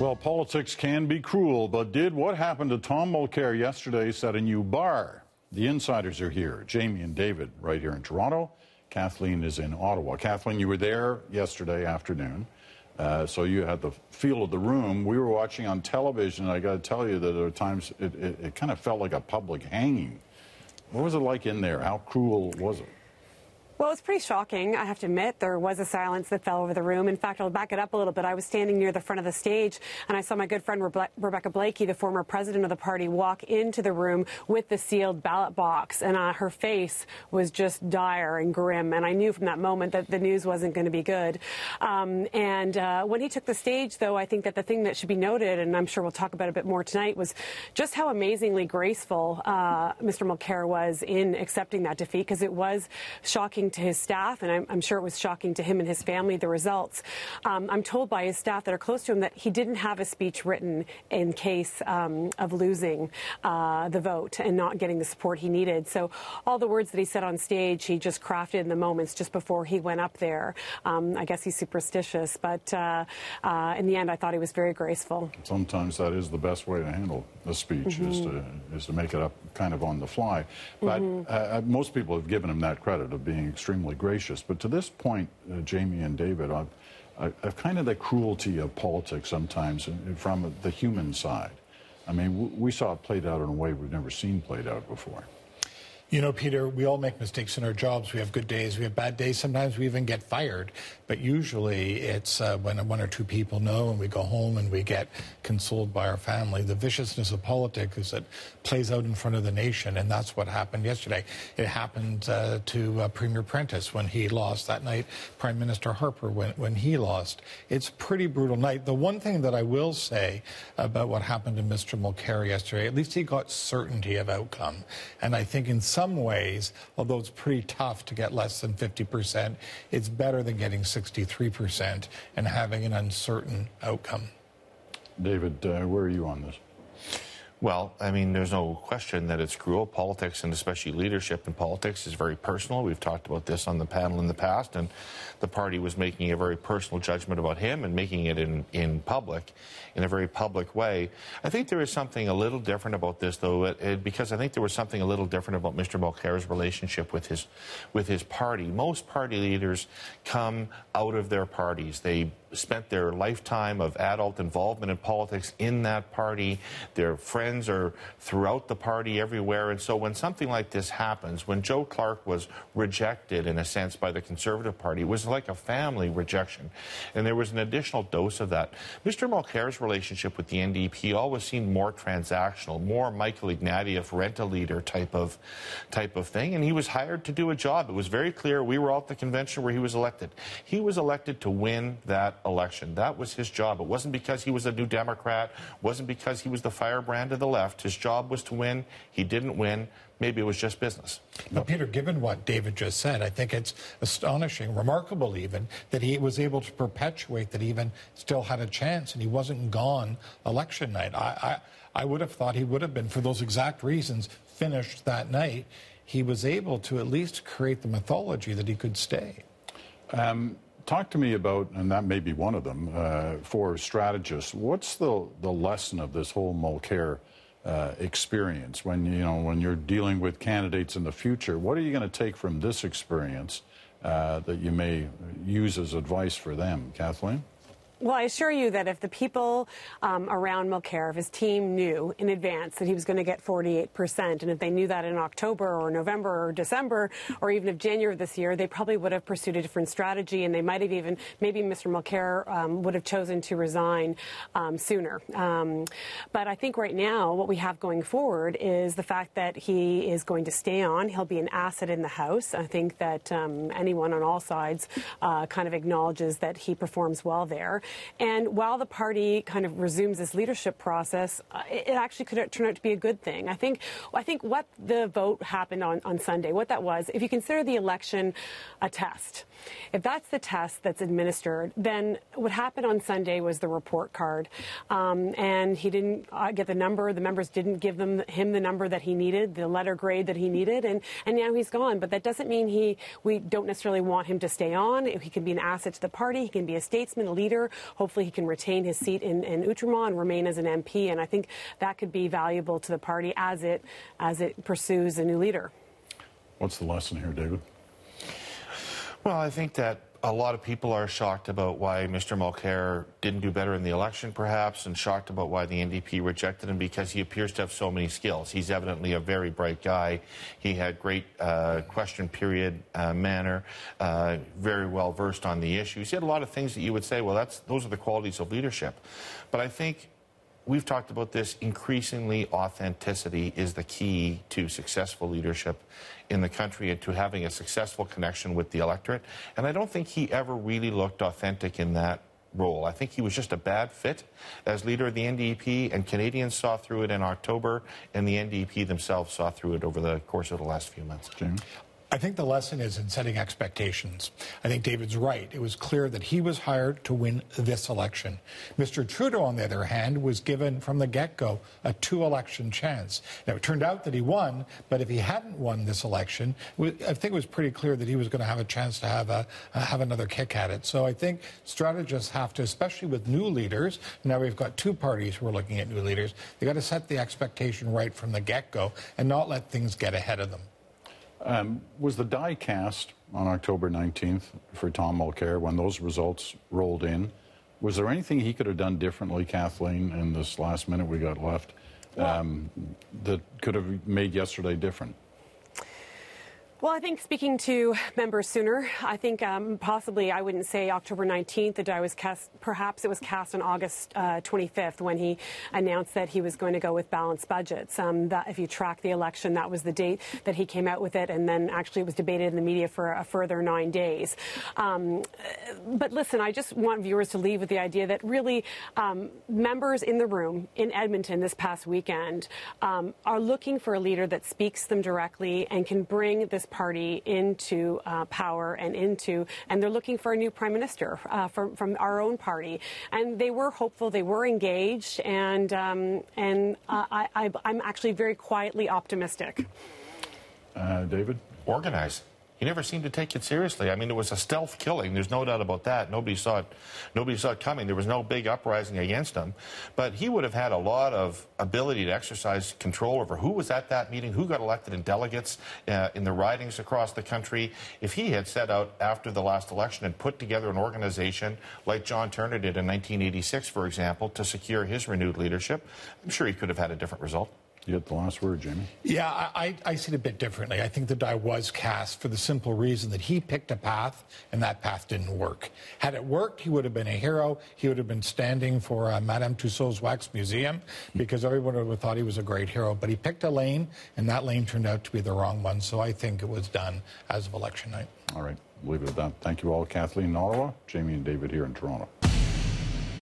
Well, politics can be cruel, but did what happened to Tom Mulcair yesterday set a new bar? The insiders are here. Jamie and David right here in Toronto. Kathleen is in Ottawa. Kathleen, you were there yesterday afternoon, uh, so you had the feel of the room. We were watching on television. and I got to tell you that there times it, it, it kind of felt like a public hanging. What was it like in there? How cruel was it? Well, it's pretty shocking, I have to admit. There was a silence that fell over the room. In fact, I'll back it up a little bit. I was standing near the front of the stage, and I saw my good friend Rebe Rebecca Blakey, the former president of the party, walk into the room with the sealed ballot box, and uh, her face was just dire and grim. And I knew from that moment that the news wasn't going to be good. Um, and uh, when he took the stage, though, I think that the thing that should be noted, and I'm sure we'll talk about a bit more tonight, was just how amazingly graceful uh, Mr. Mulcair was in accepting that defeat, because it was shocking shocking to his staff, and I'm, I'm, sure it was shocking to him and his family, the results. Um, I'm told by his staff that are close to him that he didn't have a speech written in case um, of losing uh, the vote and not getting the support he needed. So all the words that he said on stage, he just crafted in the moments just before he went up there. Um, I guess he's superstitious, but uh, uh, in the end, I thought he was very graceful. Sometimes that is the best way to handle a speech mm -hmm. is to is to make it up kind of on the fly. But mm -hmm. most people have given him that credit of being extremely gracious. But to this point, uh, Jamie and David, I've, I've kind of the cruelty of politics sometimes from the human side. I mean, we saw it played out in a way we've never seen played out before. You know, Peter, we all make mistakes in our jobs. We have good days, we have bad days. Sometimes we even get fired. But usually it's uh, when one or two people know and we go home and we get consoled by our family. The viciousness of politics is that plays out in front of the nation. And that's what happened yesterday. It happened uh, to uh, Premier Prentice when he lost that night, Prime Minister Harper when, when he lost. It's pretty brutal night. The one thing that I will say about what happened to Mr. Mulcair yesterday, at least he got certainty of outcome. And I think in some ways, although it's pretty tough to get less than 50%, it's better than getting 63% and having an uncertain outcome. David, uh, where are you on this? Well, I mean, there's no question that it's cruel. Politics, and especially leadership in politics, is very personal. We've talked about this on the panel in the past, and the party was making a very personal judgment about him and making it in, in public, in a very public way. I think there is something a little different about this, though, it, it, because I think there was something a little different about Mr. Mulcair's relationship with his, with his party. Most party leaders come out of their parties. They spent their lifetime of adult involvement in politics in that party. Their friends are throughout the party everywhere. And so when something like this happens, when Joe Clark was rejected, in a sense, by the Conservative Party, it was like a family rejection. And there was an additional dose of that. Mr. Mulcair's relationship with the NDP always seemed more transactional, more Michael Ignatieff rent-a-leader type of, type of thing. And he was hired to do a job. It was very clear. We were all at the convention where he was elected. He was elected to win that election. That was his job. It wasn't because he was a New Democrat, wasn't because he was the firebrand of the left. His job was to win. He didn't win. Maybe it was just business. But Peter, given what David just said, I think it's astonishing, remarkable even, that he was able to perpetuate that he even still had a chance and he wasn't gone election night. I, I, I would have thought he would have been, for those exact reasons, finished that night. He was able to at least create the mythology that he could stay. Um, talk to me about, and that may be one of them, uh, for strategists, what's the, the lesson of this whole Mulcair uh, experience when, you know, when you're dealing with candidates in the future? What are you going to take from this experience uh, that you may use as advice for them? Kathleen? Well, I assure you that if the people um, around Mulcair, if his team knew in advance that he was going to get 48%, and if they knew that in October or November or December or even of January of this year, they probably would have pursued a different strategy, and they might have even, maybe Mr. Mulcair um, would have chosen to resign um, sooner. Um, but I think right now what we have going forward is the fact that he is going to stay on. He'll be an asset in the House. I think that um, anyone on all sides uh, kind of acknowledges that he performs well there. And while the party kind of resumes this leadership process, uh, it, actually could turn out to be a good thing. I think, I think what the vote happened on, on Sunday, what that was, if you consider the election a test, if that's the test that's administered, then what happened on Sunday was the report card. Um, and he didn't uh, get the number. The members didn't give them, him the number that he needed, the letter grade that he needed. And, and now he's gone. But that doesn't mean he, we don't necessarily want him to stay on. He can be an asset to the party. He can be a statesman, a leader. Hopefully, he can retain his seat in, in Outremont and remain as an MP. And I think that could be valuable to the party as it as it pursues a new leader. What's the lesson here, David? Well, I think that a lot of people are shocked about why Mr. Mulcair didn't do better in the election, perhaps, and shocked about why the NDP rejected him because he appears to have so many skills. He's evidently a very bright guy. He had great uh, question period uh, manner, uh, very well versed on the issues. He had a lot of things that you would say, well, that's those are the qualities of leadership. But I think we've talked about this increasingly authenticity is the key to successful leadership in the country and to having a successful connection with the electorate. And i don't think he ever really looked authentic in that role. I think he was just a bad fit as leader of the ndp and canadians saw through it in october and the ndp themselves saw through it over the course of the last few months. James? I think the lesson is in setting expectations. I think David's right. It was clear that he was hired to win this election. Mr. Trudeau, on the other hand, was given from the get go a two election chance. Now, it turned out that he won, but if he hadn't won this election, I think it was pretty clear that he was going to have a chance to have, a, uh, have another kick at it. So I think strategists have to, especially with new leaders, now we've got two parties who are looking at new leaders, they've got to set the expectation right from the get go and not let things get ahead of them. Um, was the die cast on October 19th for Tom Mulcair when those results rolled in? Was there anything he could have done differently, Kathleen, in this last minute we got left, um, that could have made yesterday different? Well, I think speaking to members sooner, I think um, possibly I wouldn't say October 19th. The die was cast. Perhaps it was cast on August uh, 25th when he announced that he was going to go with balanced budgets. Um, that if you track the election, that was the date that he came out with it, and then actually it was debated in the media for a further nine days. Um, but listen, I just want viewers to leave with the idea that really um, members in the room in Edmonton this past weekend um, are looking for a leader that speaks them directly and can bring this party into uh, power and into, and they're looking for a new prime minister uh, from, from our own party. And they were hopeful, they were engaged, and, um, and uh, I, I, I'm actually very quietly optimistic. Uh, David? Organized. He never seemed to take it seriously. I mean, it was a stealth killing. There's no doubt about that. Nobody saw it. Nobody saw it coming. There was no big uprising against him. But he would have had a lot of ability to exercise control over who was at that meeting, who got elected in delegates uh, in the ridings across the country. If he had set out after the last election and put together an organization like John Turner did in 1986, for example, to secure his renewed leadership, I'm sure he could have had a different result. You get the last word, Jamie. Yeah, I, I, see it a bit differently. I think the die was cast for the simple reason that he picked a path and that path didn't work. Had it worked, he would have been a hero. He would have been standing for uh, Madame Tussauds Wax Museum because everyone would have thought he was a great hero. But he picked a lane, and that lane turned out to be the wrong one. So I think it was done as of election night. All right, leave it at that. Thank you all, Kathleen in Ottawa, Jamie and David here in Toronto.